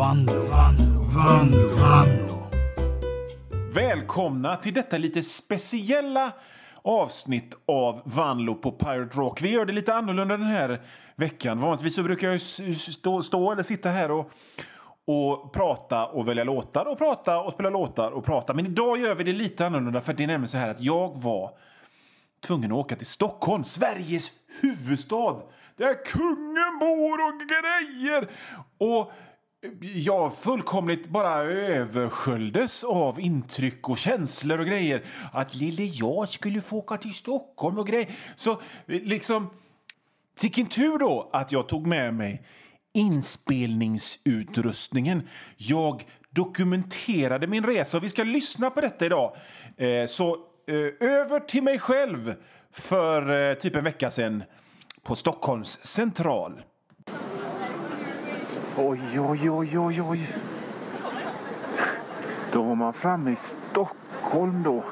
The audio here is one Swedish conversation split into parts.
Vanlo, Vanlo, Vanlo, Vanlo. Välkomna till detta lite speciella avsnitt av Vanlo på Pirate Rock. Vi gör det lite annorlunda den här veckan. Vanligtvis så brukar jag stå, stå eller sitta här och, och prata och välja låtar och prata och spela låtar och prata. Men idag gör vi det lite annorlunda för det är nämligen så här att jag var tvungen att åka till Stockholm, Sveriges huvudstad, där kungen bor och grejer. Och jag fullkomligt bara översköljdes av intryck och känslor och grejer. Att lille jag skulle få åka till Stockholm och grejer. Så liksom, vilken tur då att jag tog med mig inspelningsutrustningen. Jag dokumenterade min resa och vi ska lyssna på detta idag. Eh, så eh, över till mig själv för eh, typ en vecka sedan på Stockholms central. Oj, oj, oj, oj, oj. Då var man framme i Stockholm då.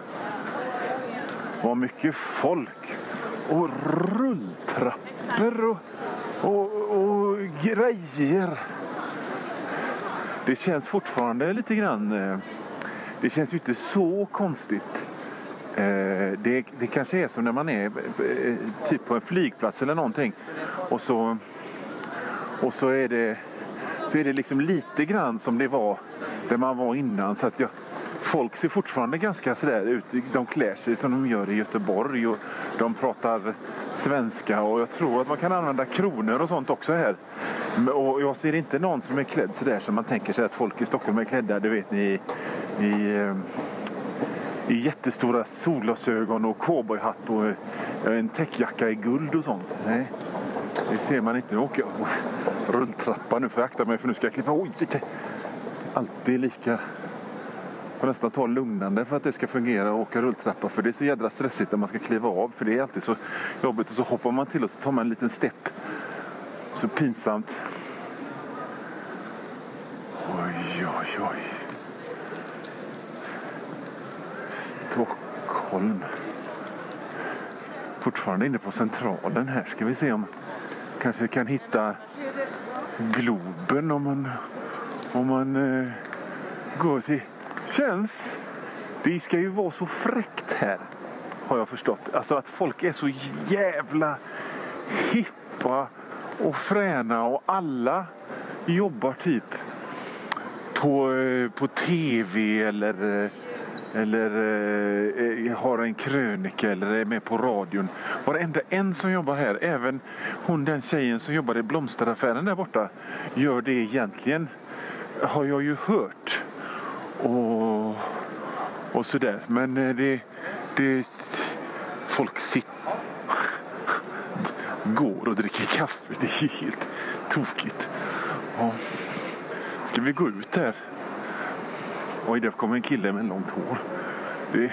Vad mycket folk. Och rulltrappor och, och, och grejer. Det känns fortfarande lite grann... Eh, det känns ju inte så konstigt. Eh, det, det kanske är som när man är eh, typ på en flygplats eller någonting. Och så, och så är det så är det liksom lite grann som det var där man var innan. Så att jag, folk ser fortfarande ganska sådär ut. De klär sig som de gör i Göteborg och de pratar svenska och jag tror att man kan använda kronor och sånt också här. Och jag ser inte någon som är klädd sådär som man tänker sig att folk i Stockholm är klädda, det vet ni, i, i eh, i jättestora solglasögon och cowboyhatt och en täckjacka i guld och sånt. Nej, det ser man inte. Nu rulltrappa nu får jag akta mig för nu ska jag klippa. Oj, lite. Alltid lika. Får nästan ta lugnande för att det ska fungera och åka rulltrappa för det är så jädra stressigt när man ska kliva av för det är alltid så jobbigt och så hoppar man till och så tar man en liten stepp. Så pinsamt. Oj, oj, oj. Stockholm. Fortfarande inne på centralen här. Ska vi se om kanske kan hitta Globen om man, om man eh, går till... Känns... Det ska ju vara så fräckt här, har jag förstått. Alltså att folk är så jävla hippa och fräna och alla jobbar typ på, eh, på tv eller, eh, eller eh, eh, har en krönika eller är med på radion. Varenda en som jobbar här, även hon den tjejen som jobbar i blomsteraffären där borta, gör det egentligen, har jag ju hört. Och, och sådär. Men eh, det, det... Folk sitter går och dricker kaffe. Det är helt tokigt. Ja. Ska vi gå ut här? Oj, där kommer en kille med långt hår. Det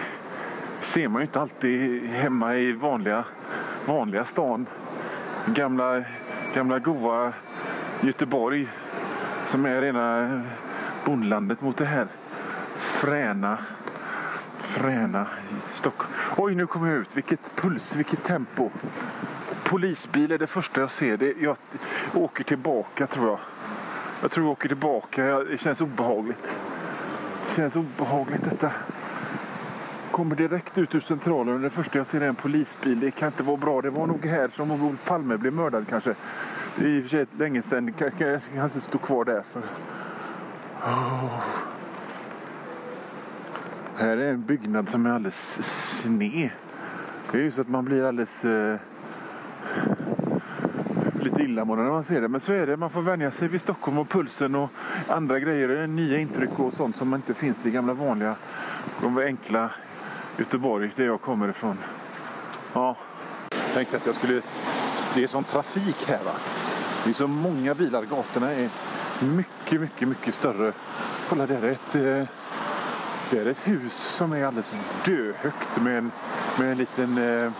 ser man ju inte alltid hemma i vanliga, vanliga stan. Gamla, gamla goa Göteborg som är rena bondlandet mot det här fräna, fräna Stockholm. Oj, nu kommer jag ut. Vilket puls, vilket tempo. Polisbil är det första jag ser. Det, jag åker tillbaka tror jag. Jag tror jag åker tillbaka. Det känns obehagligt. Det känns obehagligt detta. Kommer direkt ut ur centralen. och Det första jag ser är en polisbil. Det kan inte vara bra. Det var nog här som Olof Palme blev mördad kanske. Det är i och för sig länge sedan. Kanske jag kanske stå kvar där. För... Oh. Här är en byggnad som är alldeles sned. Det är ju så att man blir alldeles... Eh lite illamående när man ser det. Men så är det. Man får vänja sig vid Stockholm och pulsen och andra grejer. Det är nya intryck och sånt som inte finns i gamla vanliga, de enkla Göteborg, där jag kommer ifrån. Ja, jag tänkte att jag skulle... Det är sån trafik här va. Det är så många bilar. Gatorna är mycket, mycket, mycket större. Kolla, där är ett... Eh, det är ett hus som är alldeles döhögt med en, med en liten eh,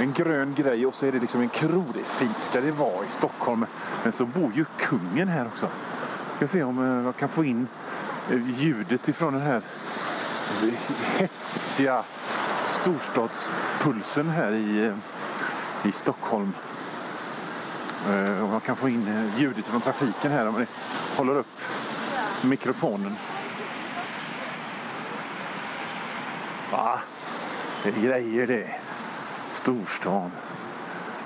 en grön grej och så är det liksom en kro. Det är fint ska det vara i Stockholm. Men så bor ju kungen här också. Jag ska se om eh, jag kan få in eh, ljudet ifrån den här hetsiga storstadspulsen här i, eh, i Stockholm. Om jag kan få in ljudet från trafiken här om jag håller upp mikrofonen. Va? Det är grejer det. Storstan.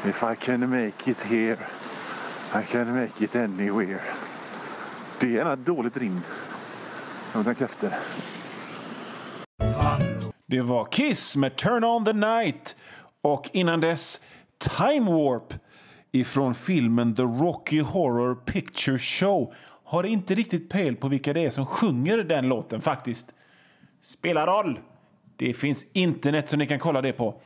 If I can make it here I can make it anywhere. Det är ett dåligt rim. Jag tänker efter. Det var Kiss med Turn on the night och innan dess Time Warp ifrån filmen The Rocky Horror Picture Show. Har inte riktigt pejl på vilka det är som sjunger den låten faktiskt. Spelar roll. Det finns internet som ni kan kolla det på.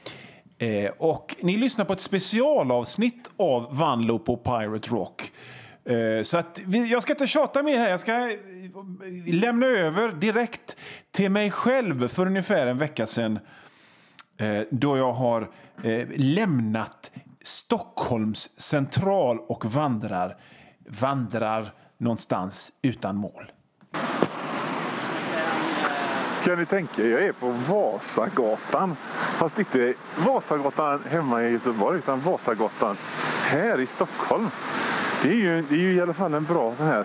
Eh, och ni lyssnar på ett specialavsnitt av Vanlo på Pirate Rock. Eh, så att vi, jag ska inte tjata mer här. Jag ska eh, lämna över direkt till mig själv för ungefär en vecka sedan. Eh, då jag har eh, lämnat Stockholms central och vandrar, vandrar någonstans utan mål. Kan ni tänka er, jag är på Vasagatan. Fast inte Vasagatan hemma i Göteborg utan Vasagatan här i Stockholm. Det är ju, det är ju i alla fall en bra sån här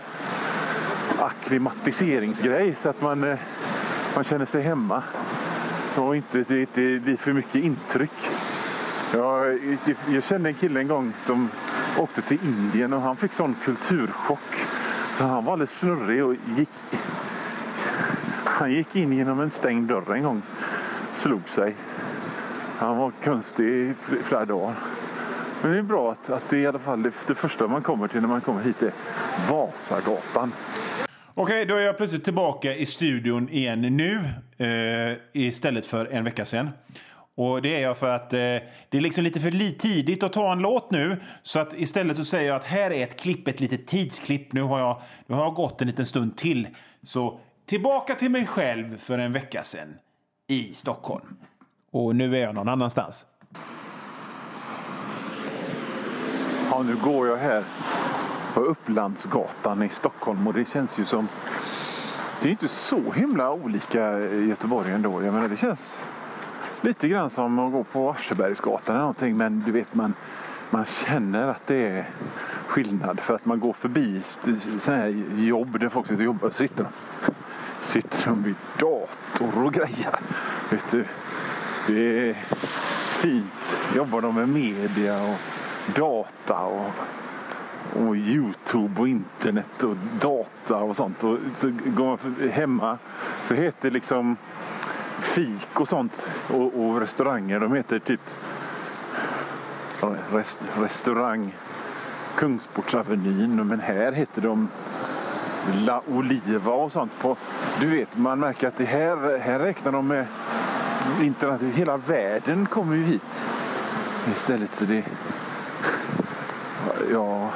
akklimatiseringsgrej så att man, eh, man känner sig hemma. Och inte det blir för mycket intryck. Jag, jag kände en kille en gång som åkte till Indien och han fick sån kulturchock. Så han var alldeles snurrig och gick han gick in genom en stängd dörr en gång. Slog sig. Han var konstig i flera dagar. Men det är bra att, att det är i alla fall det, det första man kommer till när man kommer hit är Vasagatan. Okej, då är jag plötsligt tillbaka i studion igen nu eh, istället för en vecka sedan. Och det är jag för att eh, det är liksom lite för tidigt att ta en låt nu. Så att istället så säger jag att här är ett klipp, ett litet tidsklipp. Nu har jag, nu har jag gått en liten stund till. Så tillbaka till mig själv för en vecka sedan i Stockholm. Och nu är jag någon annanstans. Ja, nu går jag här på Upplandsgatan i Stockholm och det känns ju som... Det är inte så himla olika i Göteborg ändå. Jag menar, det känns lite grann som att gå på Aschebergsgatan eller någonting men du vet man, man känner att det är skillnad för att man går förbi sådana här jobb där folk sitter och jobbar och sitter sitter de vid dator och grejer. Vet du, det är fint. Jobbar de med media och data och, och Youtube och internet och data och sånt. Och så går man hemma så heter liksom fik och sånt och, och restauranger. De heter typ rest, restaurang Kungsportsavenyn. Men här heter de La Oliva och sånt. På, du vet, man märker att det här, här räknar de med internet. Hela världen kommer ju hit istället. Så det, ja,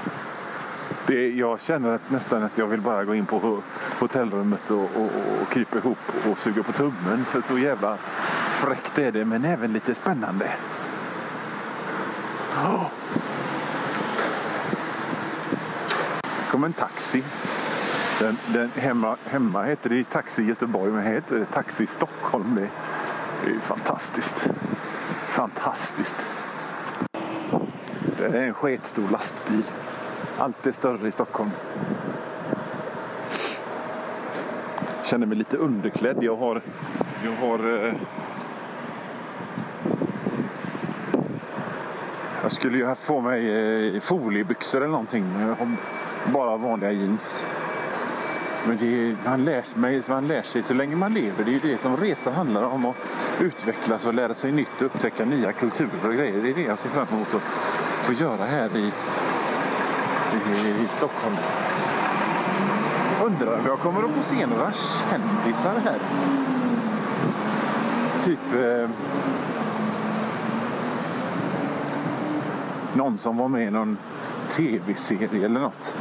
det, jag känner att nästan att jag vill bara gå in på hotellrummet och, och, och krypa ihop och suga på tummen. För så jävla fräckt är det, men även lite spännande. Oh. kom en taxi. Den, den, hemma, hemma heter det Taxi Göteborg, men här heter det Taxi Stockholm. Det, det är fantastiskt. Fantastiskt. Det är en sketstor lastbil. Allt är större i Stockholm. Jag känner mig lite underklädd. Jag har, jag har eh, Jag skulle ju haft på mig eh, foliebyxor eller någonting. Jag har bara vanliga jeans. Men det man, lär sig, man lär sig så länge man lever. Det är ju det som resa handlar om. Att utvecklas och lära sig nytt och upptäcka nya kulturer och grejer. Det är det jag ser fram emot att få göra här i, i, i Stockholm. Undrar om jag kommer att få se några kändisar här. Typ eh, någon som var med i någon tv-serie eller något.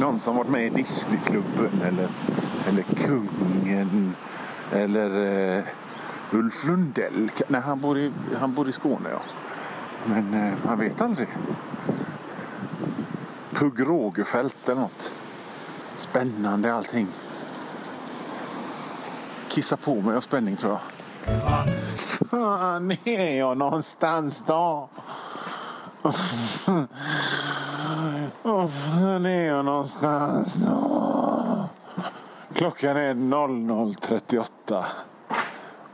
Någon som varit med i Disneyklubben eller, eller Kungen eller uh, Ulf Lundell. Nej, han bor i, han bor i Skåne, ja. Men uh, man vet aldrig. Pugh Rogefeldt eller något. Spännande allting. Kissa på mig av spänning tror jag. fan är jag någonstans då? Var fan är jag någonstans? Klockan är 00.38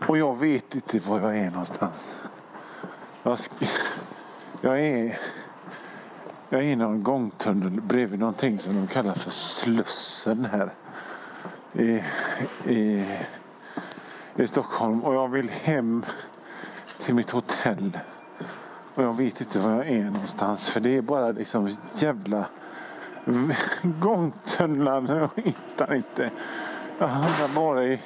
och jag vet inte var jag är någonstans. Jag, sk- jag är jag är i någon gångtunnel bredvid någonting som de kallar för Slussen här i, i, i Stockholm. Och jag vill hem till mitt hotell. Och jag vet inte var jag är någonstans. För det är bara liksom jävla gångtunnlar. Jag hittar inte. Jag hamnar bara i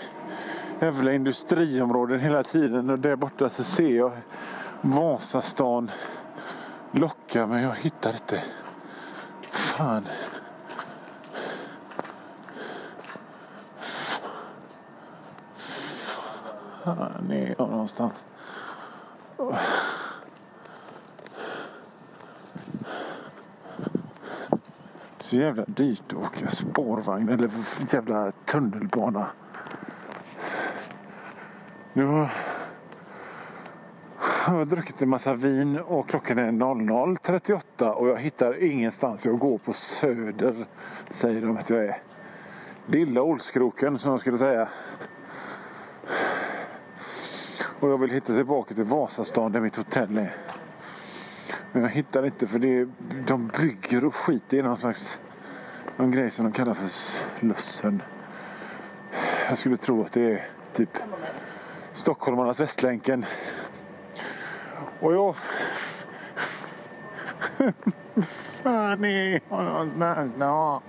jävla industriområden hela tiden. Och där borta så ser jag Vasastan locka men jag hittar inte. Fan. Fan är jag någonstans? Så jävla dyrt att åka spårvagn eller jävla tunnelbana. Nu har jag har druckit en massa vin och klockan är 00.38 och jag hittar ingenstans. Jag går på Söder, säger de att jag är. Lilla Olskroken som jag skulle säga. Och jag vill hitta tillbaka till Vasastan där mitt hotell är. Men jag hittar inte för det är, de bygger och skiter i någon slags någon grej som de kallar för Slussen. Jag skulle tro att det är typ Stockholmarnas Västlänken och jag... Fan är jag någonstans då?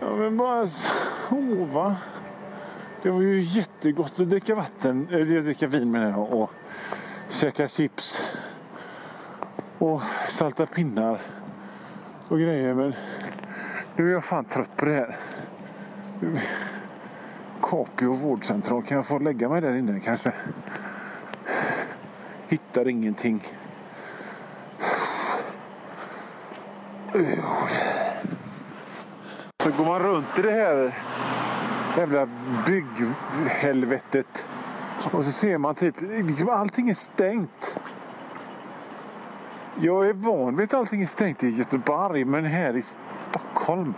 Jag vill bara sova. Det var ju jättegott att dricka vatten, eller dricka vin menar jag och käka chips och salta pinnar och grejer. Men nu är jag fan trött på det här. Capio vårdcentral. Kan jag få lägga mig där inne kanske? Hittar ingenting. Så går man runt i det här jävla bygghelvetet och så ser man typ liksom allting är stängt. Jag är van vid att allting är stängt i Göteborg men här i Stockholm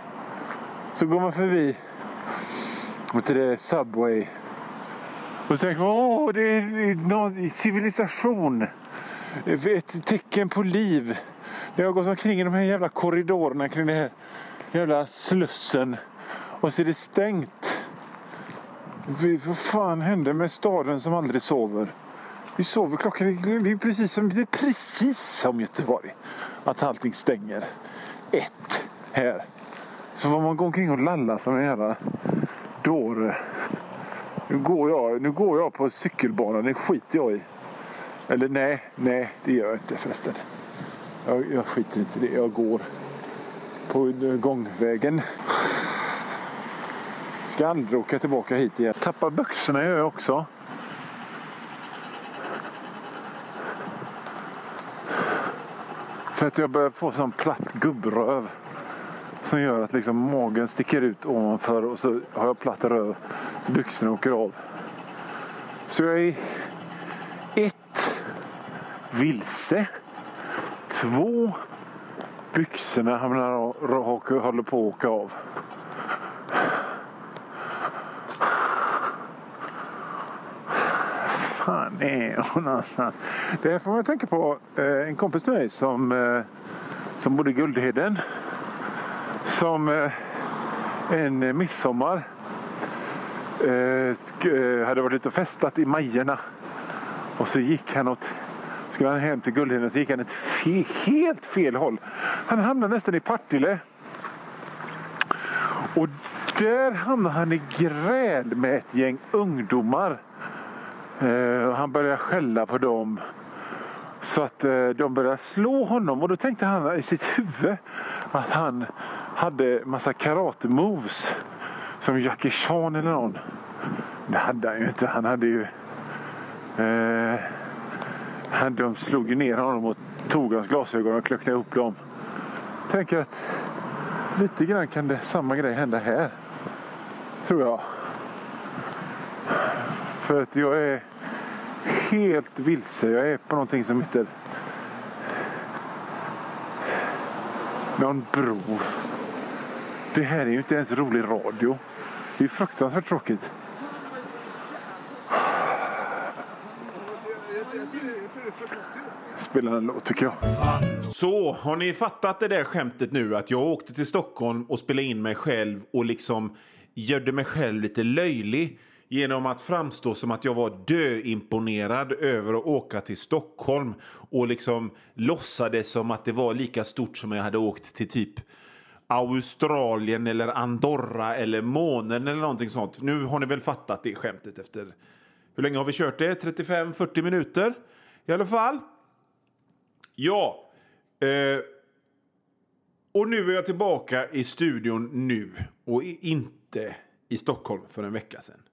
så går man förbi till det Subway. Och så tänker man, åh, det är någon civilisation. Ett tecken på liv. Det har gått omkring i de här jävla korridorerna kring den här jävla slussen. Och så är det stängt. Vad fan hände med staden som aldrig sover? Vi sover klockan, det är precis som, det är precis som Göteborg. Att allting stänger. Ett här. Så får man gå omkring och lalla som en jävla dåre. Nu går, jag, nu går jag på cykelbanan, det skiter jag i. Eller nej, nej det gör jag inte förresten. Jag, jag skiter inte i det, jag går på gångvägen. Ska aldrig åka tillbaka hit igen. Tappar byxorna gör jag också. För att jag börjar få sån platt gubbröv. Som gör att liksom magen sticker ut ovanför och så har jag platt röv. Så byxorna åker av. Så jag är ett vilse. Två byxorna hamnar och håller på att åka av. fan är hon någonstans? Det får man tänka på eh, en kompis till mig som, eh, som bodde i Guldheden. Som eh, en midsommar eh, eh, hade varit ute och festat i Majerna. Och så gick han åt skulle han hem till Guldheden så gick han ett fe, helt fel håll. Han hamnade nästan i Partille. Och där hamnade han i gräl med ett gäng ungdomar. Eh, han började skälla på dem. Så att eh, de började slå honom och då tänkte han i sitt huvud att han hade massa karate moves. Som Jackie Chan eller någon. Det hade han ju inte. Han hade ju... Eh, han, de slog ju ner honom och tog hans glasögon och klöcknade upp dem. Tänker att lite grann kan det samma grej hända här. Tror jag. För att jag är helt vilse. Jag är på någonting som heter någon bro. Det här är ju inte ens rolig radio. Det är fruktansvärt tråkigt. Spela en låt tycker jag. Så, har ni fattat det där skämtet nu? Att jag åkte till Stockholm och spelade in mig själv och liksom gjorde mig själv lite löjlig genom att framstå som att jag var döimponerad över att åka till Stockholm och liksom låtsades som att det var lika stort som jag hade åkt till typ Australien eller Andorra eller månen eller någonting sånt. Nu har ni väl fattat det skämtet efter... Hur länge har vi kört det? 35-40 minuter i alla fall. Ja. Eh, och nu är jag tillbaka i studion nu och inte i Stockholm för en vecka sedan.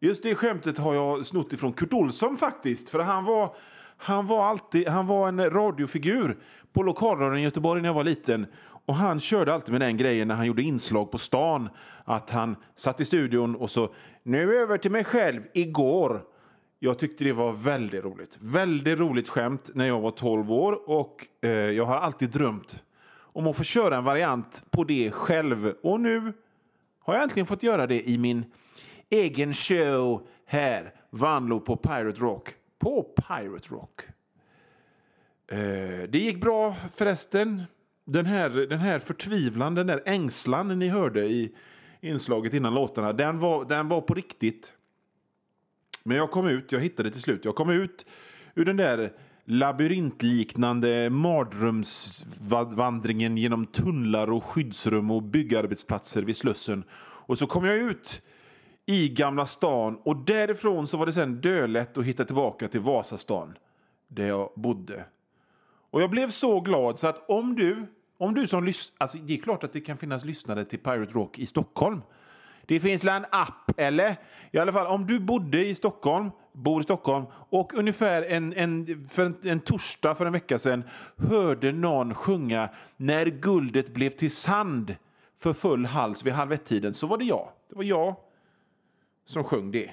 Just det skämtet har jag snott ifrån Kurt Olsson faktiskt. För han var, han var, alltid, han var en radiofigur på lokalradion i Göteborg när jag var liten. Och han körde alltid med den grejen när han gjorde inslag på stan. Att han satt i studion och så, nu över till mig själv, igår. Jag tyckte det var väldigt roligt. Väldigt roligt skämt när jag var 12 år och eh, jag har alltid drömt om att få köra en variant på det själv. Och nu har jag äntligen fått göra det i min egen show här, Vanlo på Pirate Rock. På Pirate Rock. Eh, det gick bra förresten. Den här, den här förtvivlan, den där ängslan ni hörde i inslaget innan låtarna, den var, den var på riktigt. Men jag kom ut, jag hittade till slut. Jag kom ut ur den där labyrintliknande mardrömsvandringen genom tunnlar och skyddsrum och byggarbetsplatser vid Slussen. Och så kom jag ut i Gamla stan och därifrån så var det sen dölätt att hitta tillbaka till Vasastan där jag bodde. Och jag blev så glad så att om du, om du som lyssnar, alltså det är klart att det kan finnas lyssnare till Pirate Rock i Stockholm. Det finns en app, eller? I alla fall om du bodde i Stockholm, bor i Stockholm och ungefär en, en, för en, en torsdag för en vecka sedan hörde någon sjunga När guldet blev till sand för full hals vid halv ett-tiden så var det jag. Det var jag som sjöng det.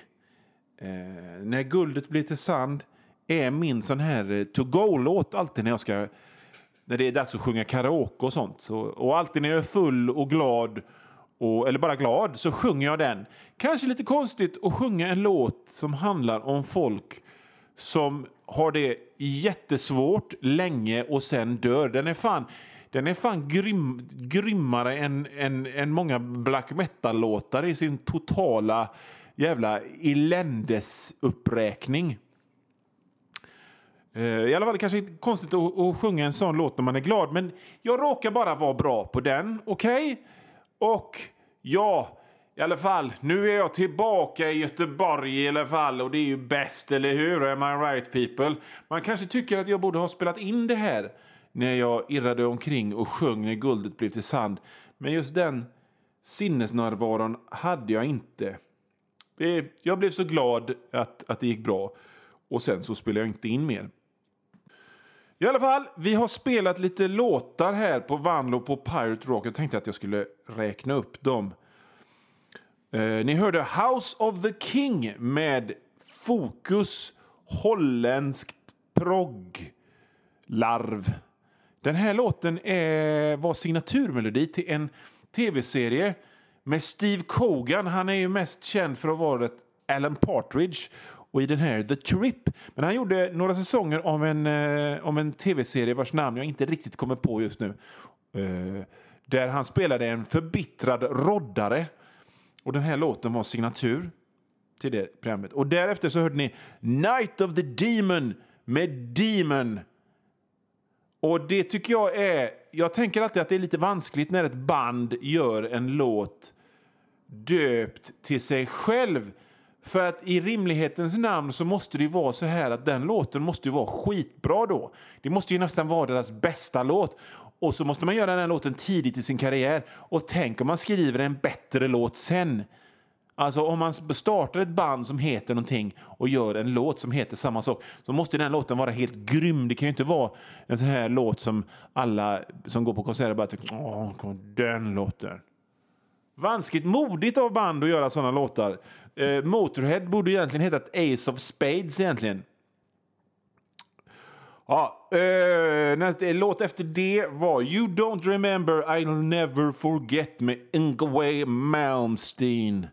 Eh, när guldet blir till sand är min sån här eh, to-go-låt alltid när jag ska när det är dags att sjunga karaoke och sånt. Så, och alltid när jag är full och glad, och, eller bara glad, så sjunger jag den. Kanske lite konstigt att sjunga en låt som handlar om folk som har det jättesvårt länge och sen dör. Den är fan, den är fan grym, grymmare än, än, än många black metal-låtar i sin totala jävla eländesuppräkning. Eh, I alla fall kanske konstigt att, att sjunga en sån låt när man är glad, men jag råkar bara vara bra på den, okej? Okay? Och ja, i alla fall, nu är jag tillbaka i Göteborg i alla fall och det är ju bäst, eller hur? Am I right people? Man kanske tycker att jag borde ha spelat in det här när jag irrade omkring och sjöng när guldet blev till sand. Men just den sinnesnärvaron hade jag inte. Det, jag blev så glad att, att det gick bra. Och sen så spelade jag inte in mer. I alla fall, vi har spelat lite låtar här på Vanlo på Pirate Rock. Jag tänkte att jag skulle räkna upp dem. Eh, ni hörde House of the King med fokus holländskt progg larv. Den här låten är, var signaturmelodi till en tv-serie med Steve Cogan. Han är ju mest känd för att ha varit Alan Partridge och i den här The Trip. Men han gjorde några säsonger av en, eh, en tv-serie vars namn jag inte riktigt kommer på just nu. Eh, där han spelade en förbittrad roddare. Och den här låten var signatur till det programmet. Och därefter så hörde ni Night of the Demon med Demon. Och det tycker jag är... Jag tänker alltid att det är lite vanskligt när ett band gör en låt döpt till sig själv. För att i rimlighetens namn så måste det vara så här att den låten måste ju vara skitbra då. Det måste ju nästan vara deras bästa låt. Och så måste man göra den låten tidigt i sin karriär. Och tänk om man skriver en bättre låt sen. Alltså om man startar ett band som heter någonting och gör en låt som heter samma sak så måste den låten vara helt grym. Det kan ju inte vara en sån här låt som alla som går på konserter bara tycker åh, den låten. Vanskligt modigt av band att göra såna låtar. Eh, Motorhead borde egentligen hetat Ace of Spades egentligen. Ja, eh, nästa, eh, låt efter det var You Don't Remember I'll Never Forget med Ingway Malmsteen.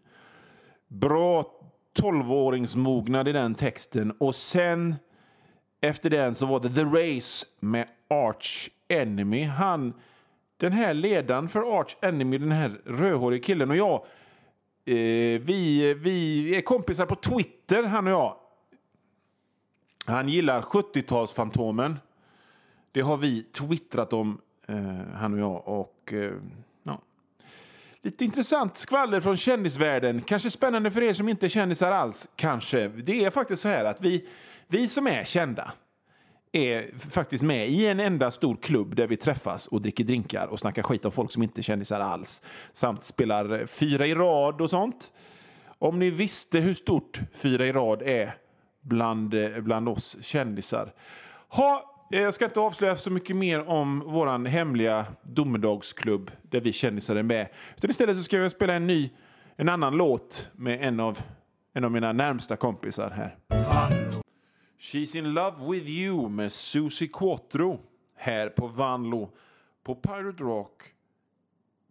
Bra tolvåringsmognad i den texten. Och sen efter den så var det The Race med Arch Enemy. Han, den här ledaren för Arch Enemy, den här rödhåriga killen och jag, eh, vi, vi är kompisar på Twitter, han och jag. Han gillar 70-talsfantomen. Det har vi twittrat om, eh, han och jag. Och, eh. Lite intressant skvaller från kändisvärlden. Kanske spännande för er som inte är kändisar alls. Kanske. Det är faktiskt så här att vi, vi som är kända är faktiskt med i en enda stor klubb där vi träffas och dricker drinkar och snackar skit om folk som inte är kändisar alls. Samt spelar fyra i rad och sånt. Om ni visste hur stort fyra i rad är bland, bland oss kändisar. Ha, Eh, jag ska inte avslöja så mycket mer om vår hemliga domedagsklubb där vi kändisar är med. Utan istället så ska jag spela en ny, en annan låt med en av, en av mina närmsta kompisar här. She's in love with you med Susie Quattro här på Vanlo på Pirate Rock.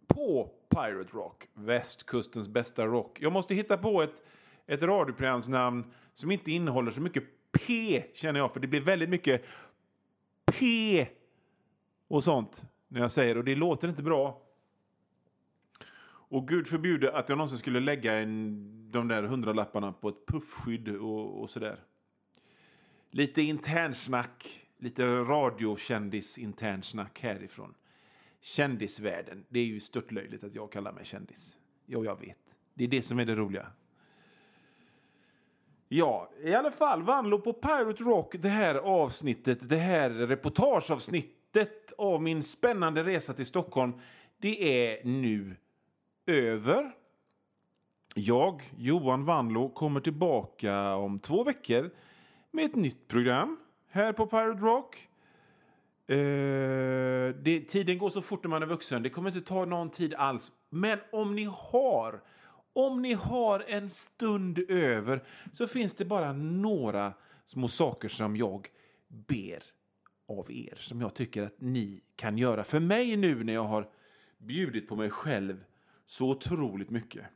På Pirate Rock, västkustens bästa rock. Jag måste hitta på ett, ett radioprogramsnamn som inte innehåller så mycket P, känner jag, för det blir väldigt mycket P och sånt när jag säger och det låter inte bra. Och gud förbjude att jag någonsin skulle lägga en, de där hundralapparna på ett puffskydd och, och sådär. Lite internsnack, lite radiokändis internsnack härifrån. Kändisvärlden. Det är ju störtlöjligt att jag kallar mig kändis. Jo, jag vet. Det är det som är det roliga. Ja, i alla fall, Vanlo på Pirate Rock, det här avsnittet, det här reportageavsnittet av min spännande resa till Stockholm, det är nu över. Jag, Johan Vanlo, kommer tillbaka om två veckor med ett nytt program här på Pirate Rock. Eh, det, tiden går så fort när man är vuxen. Det kommer inte ta någon tid alls. Men om ni har om ni har en stund över så finns det bara några små saker som jag ber av er som jag tycker att ni kan göra för mig nu när jag har bjudit på mig själv så otroligt mycket.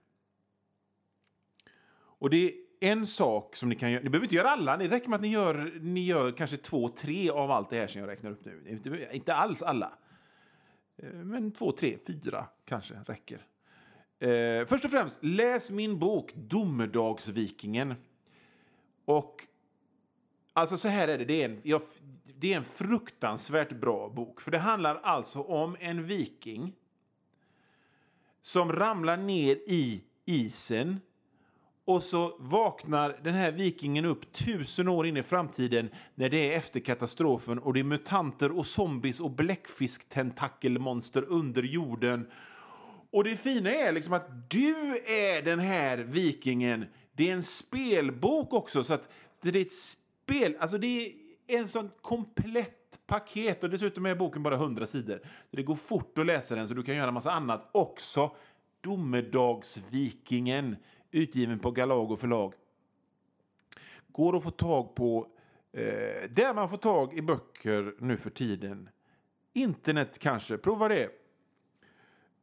Och det är en sak som ni kan göra. Ni behöver inte göra alla. Det räcker med att ni gör, ni gör kanske två, tre av allt det här som jag räknar upp nu. Inte, inte alls alla. Eh, men två, tre, fyra kanske räcker. Eh, först och främst, läs min bok Domedagsvikingen. Och alltså så här är det, det är, en, jag, det är en fruktansvärt bra bok. För det handlar alltså om en viking som ramlar ner i isen och så vaknar den här vikingen upp tusen år in i framtiden när det är efter katastrofen och det är mutanter och zombies och bläckfisktentakelmonster under jorden och det fina är liksom att du är den här vikingen. Det är en spelbok också, så att det är ett spel. Alltså det är en sån komplett paket och dessutom är boken bara 100 sidor. Det går fort att läsa den så du kan göra massa annat också. Domedagsvikingen, utgiven på Galago förlag. Går att få tag på eh, där man får tag i böcker nu för tiden. Internet kanske, prova det.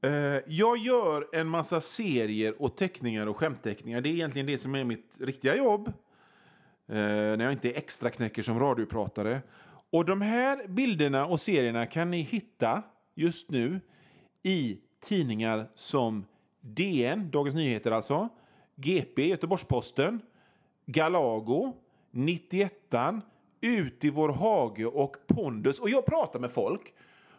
Eh, jag gör en massa serier och teckningar och skämtteckningar. Det är egentligen det som är mitt riktiga jobb. Eh, när jag inte är extra knäcker som radiopratare. Och de här bilderna och serierna kan ni hitta just nu i tidningar som DN, Dagens Nyheter alltså, GP, Göteborgs-Posten, Galago, 91 Ut i vår hage och Pondus. Och jag pratar med folk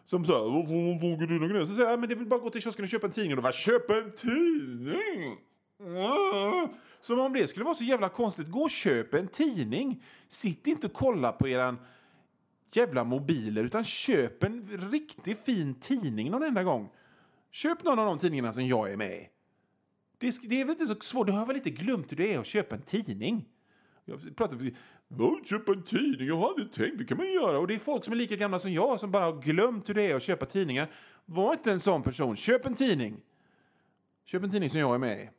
som sa här, varför man du någon? Så säger jag, men det vill bara att gå till kiosken och köpa en tidning. Och de bara, köpa en tidning? Ah. Som om det skulle vara så jävla konstigt. Gå och köp en tidning. Sitt inte och kolla på eran jävla mobiler, utan köp en riktigt fin tidning någon enda gång. Köp någon av de tidningarna som jag är med i. Det, det är väl inte så svårt. Du har väl inte glömt hur det är att köpa en tidning? Jag jag Köpa en tidning? Jag har aldrig tänkt. Det kan man göra. Och det är folk som är lika gamla som jag som bara har glömt hur det är att köpa tidningar. Var inte en sån person. Köp en tidning. Köp en tidning som jag är med i.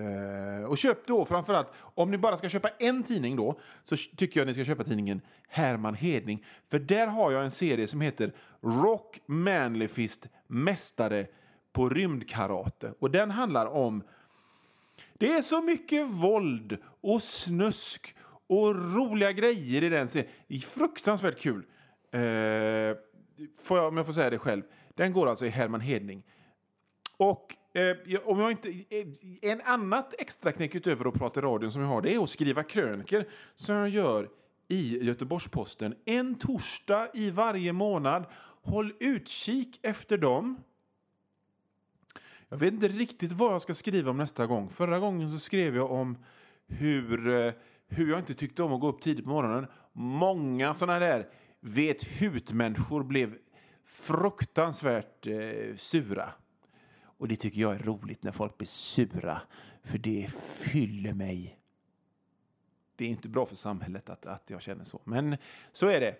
Uh, och köp då framförallt, om ni bara ska köpa en tidning då, så tycker jag ni ska köpa tidningen Herman Hedning. För där har jag en serie som heter Rock Manlyfist Mästare på rymdkarate. Och den handlar om... Det är så mycket våld och snusk och roliga grejer i den serien. Fruktansvärt kul. Eh, får jag, om jag får säga det själv. Den går alltså i Herman Hedning. Och eh, om jag inte... Eh, en annat extra knäck utöver att prata i radion som jag har, det är att skriva kröniker som jag gör i Göteborgs-Posten en torsdag i varje månad. Håll utkik efter dem. Jag vet inte riktigt vad jag ska skriva om nästa gång. Förra gången så skrev jag om hur, eh, hur jag inte tyckte om att gå upp tidigt på morgonen. Många såna där vet hut-människor blev fruktansvärt eh, sura. Och det tycker jag är roligt när folk blir sura, för det fyller mig. Det är inte bra för samhället att, att jag känner så, men så är det.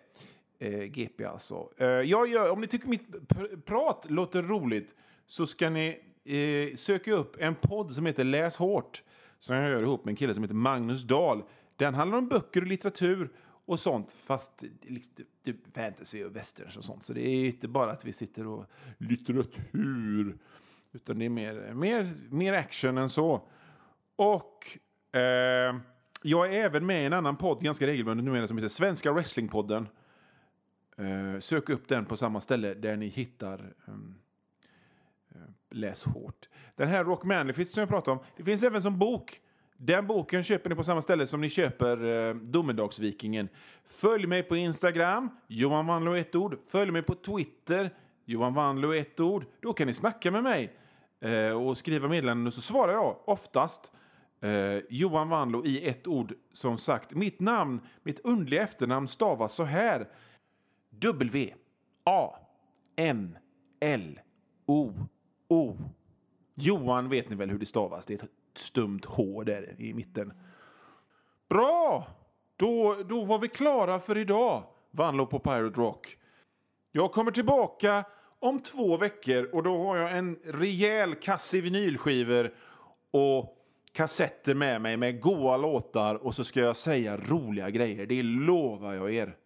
Eh, GP alltså. Eh, jag gör, om ni tycker mitt pr prat låter roligt så ska ni eh, söker upp en podd som heter Läs hårt som jag gör ihop med en kille som heter Magnus Dahl. Den handlar om böcker och litteratur och sånt, fast liksom, typ, typ fantasy och westerns och sånt. Så det är inte bara att vi sitter och litteratur utan det är mer, mer, mer action än så. Och eh, jag är även med i en annan podd ganska regelbundet numera som heter Svenska Wrestlingpodden. Eh, sök upp den på samma ställe där ni hittar um, Eh, Läs hårt. Den här Rock Manlyfist som jag pratade om, det finns även som bok. Den boken köper ni på samma ställe som ni köper eh, Domedagsvikingen. Följ mig på Instagram, Johan Wanlo ett ord. Följ mig på Twitter, Johan Wanlo ett ord. Då kan ni snacka med mig eh, och skriva meddelanden och så svarar jag oftast. Eh, Johan Wanlo i ett ord. Som sagt, mitt namn, mitt underliga efternamn stavas så här. W A M L O O. Johan vet ni väl hur det stavas? Det är ett stumt H där i mitten. Bra! Då, då var vi klara för idag. Vanlo på Pirate Rock. Jag kommer tillbaka om två veckor och då har jag en rejäl kasse vinylskivor och kassetter med mig med goa låtar och så ska jag säga roliga grejer. Det lovar jag er.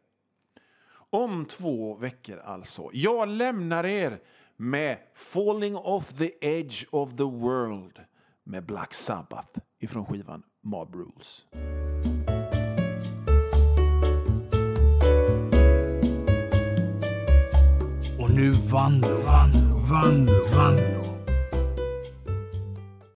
Om två veckor alltså. Jag lämnar er med Falling off the edge of the world med Black Sabbath ifrån skivan Mob Rules. Och nu Vanlo, Vanlo, Vanlo, Vanlo.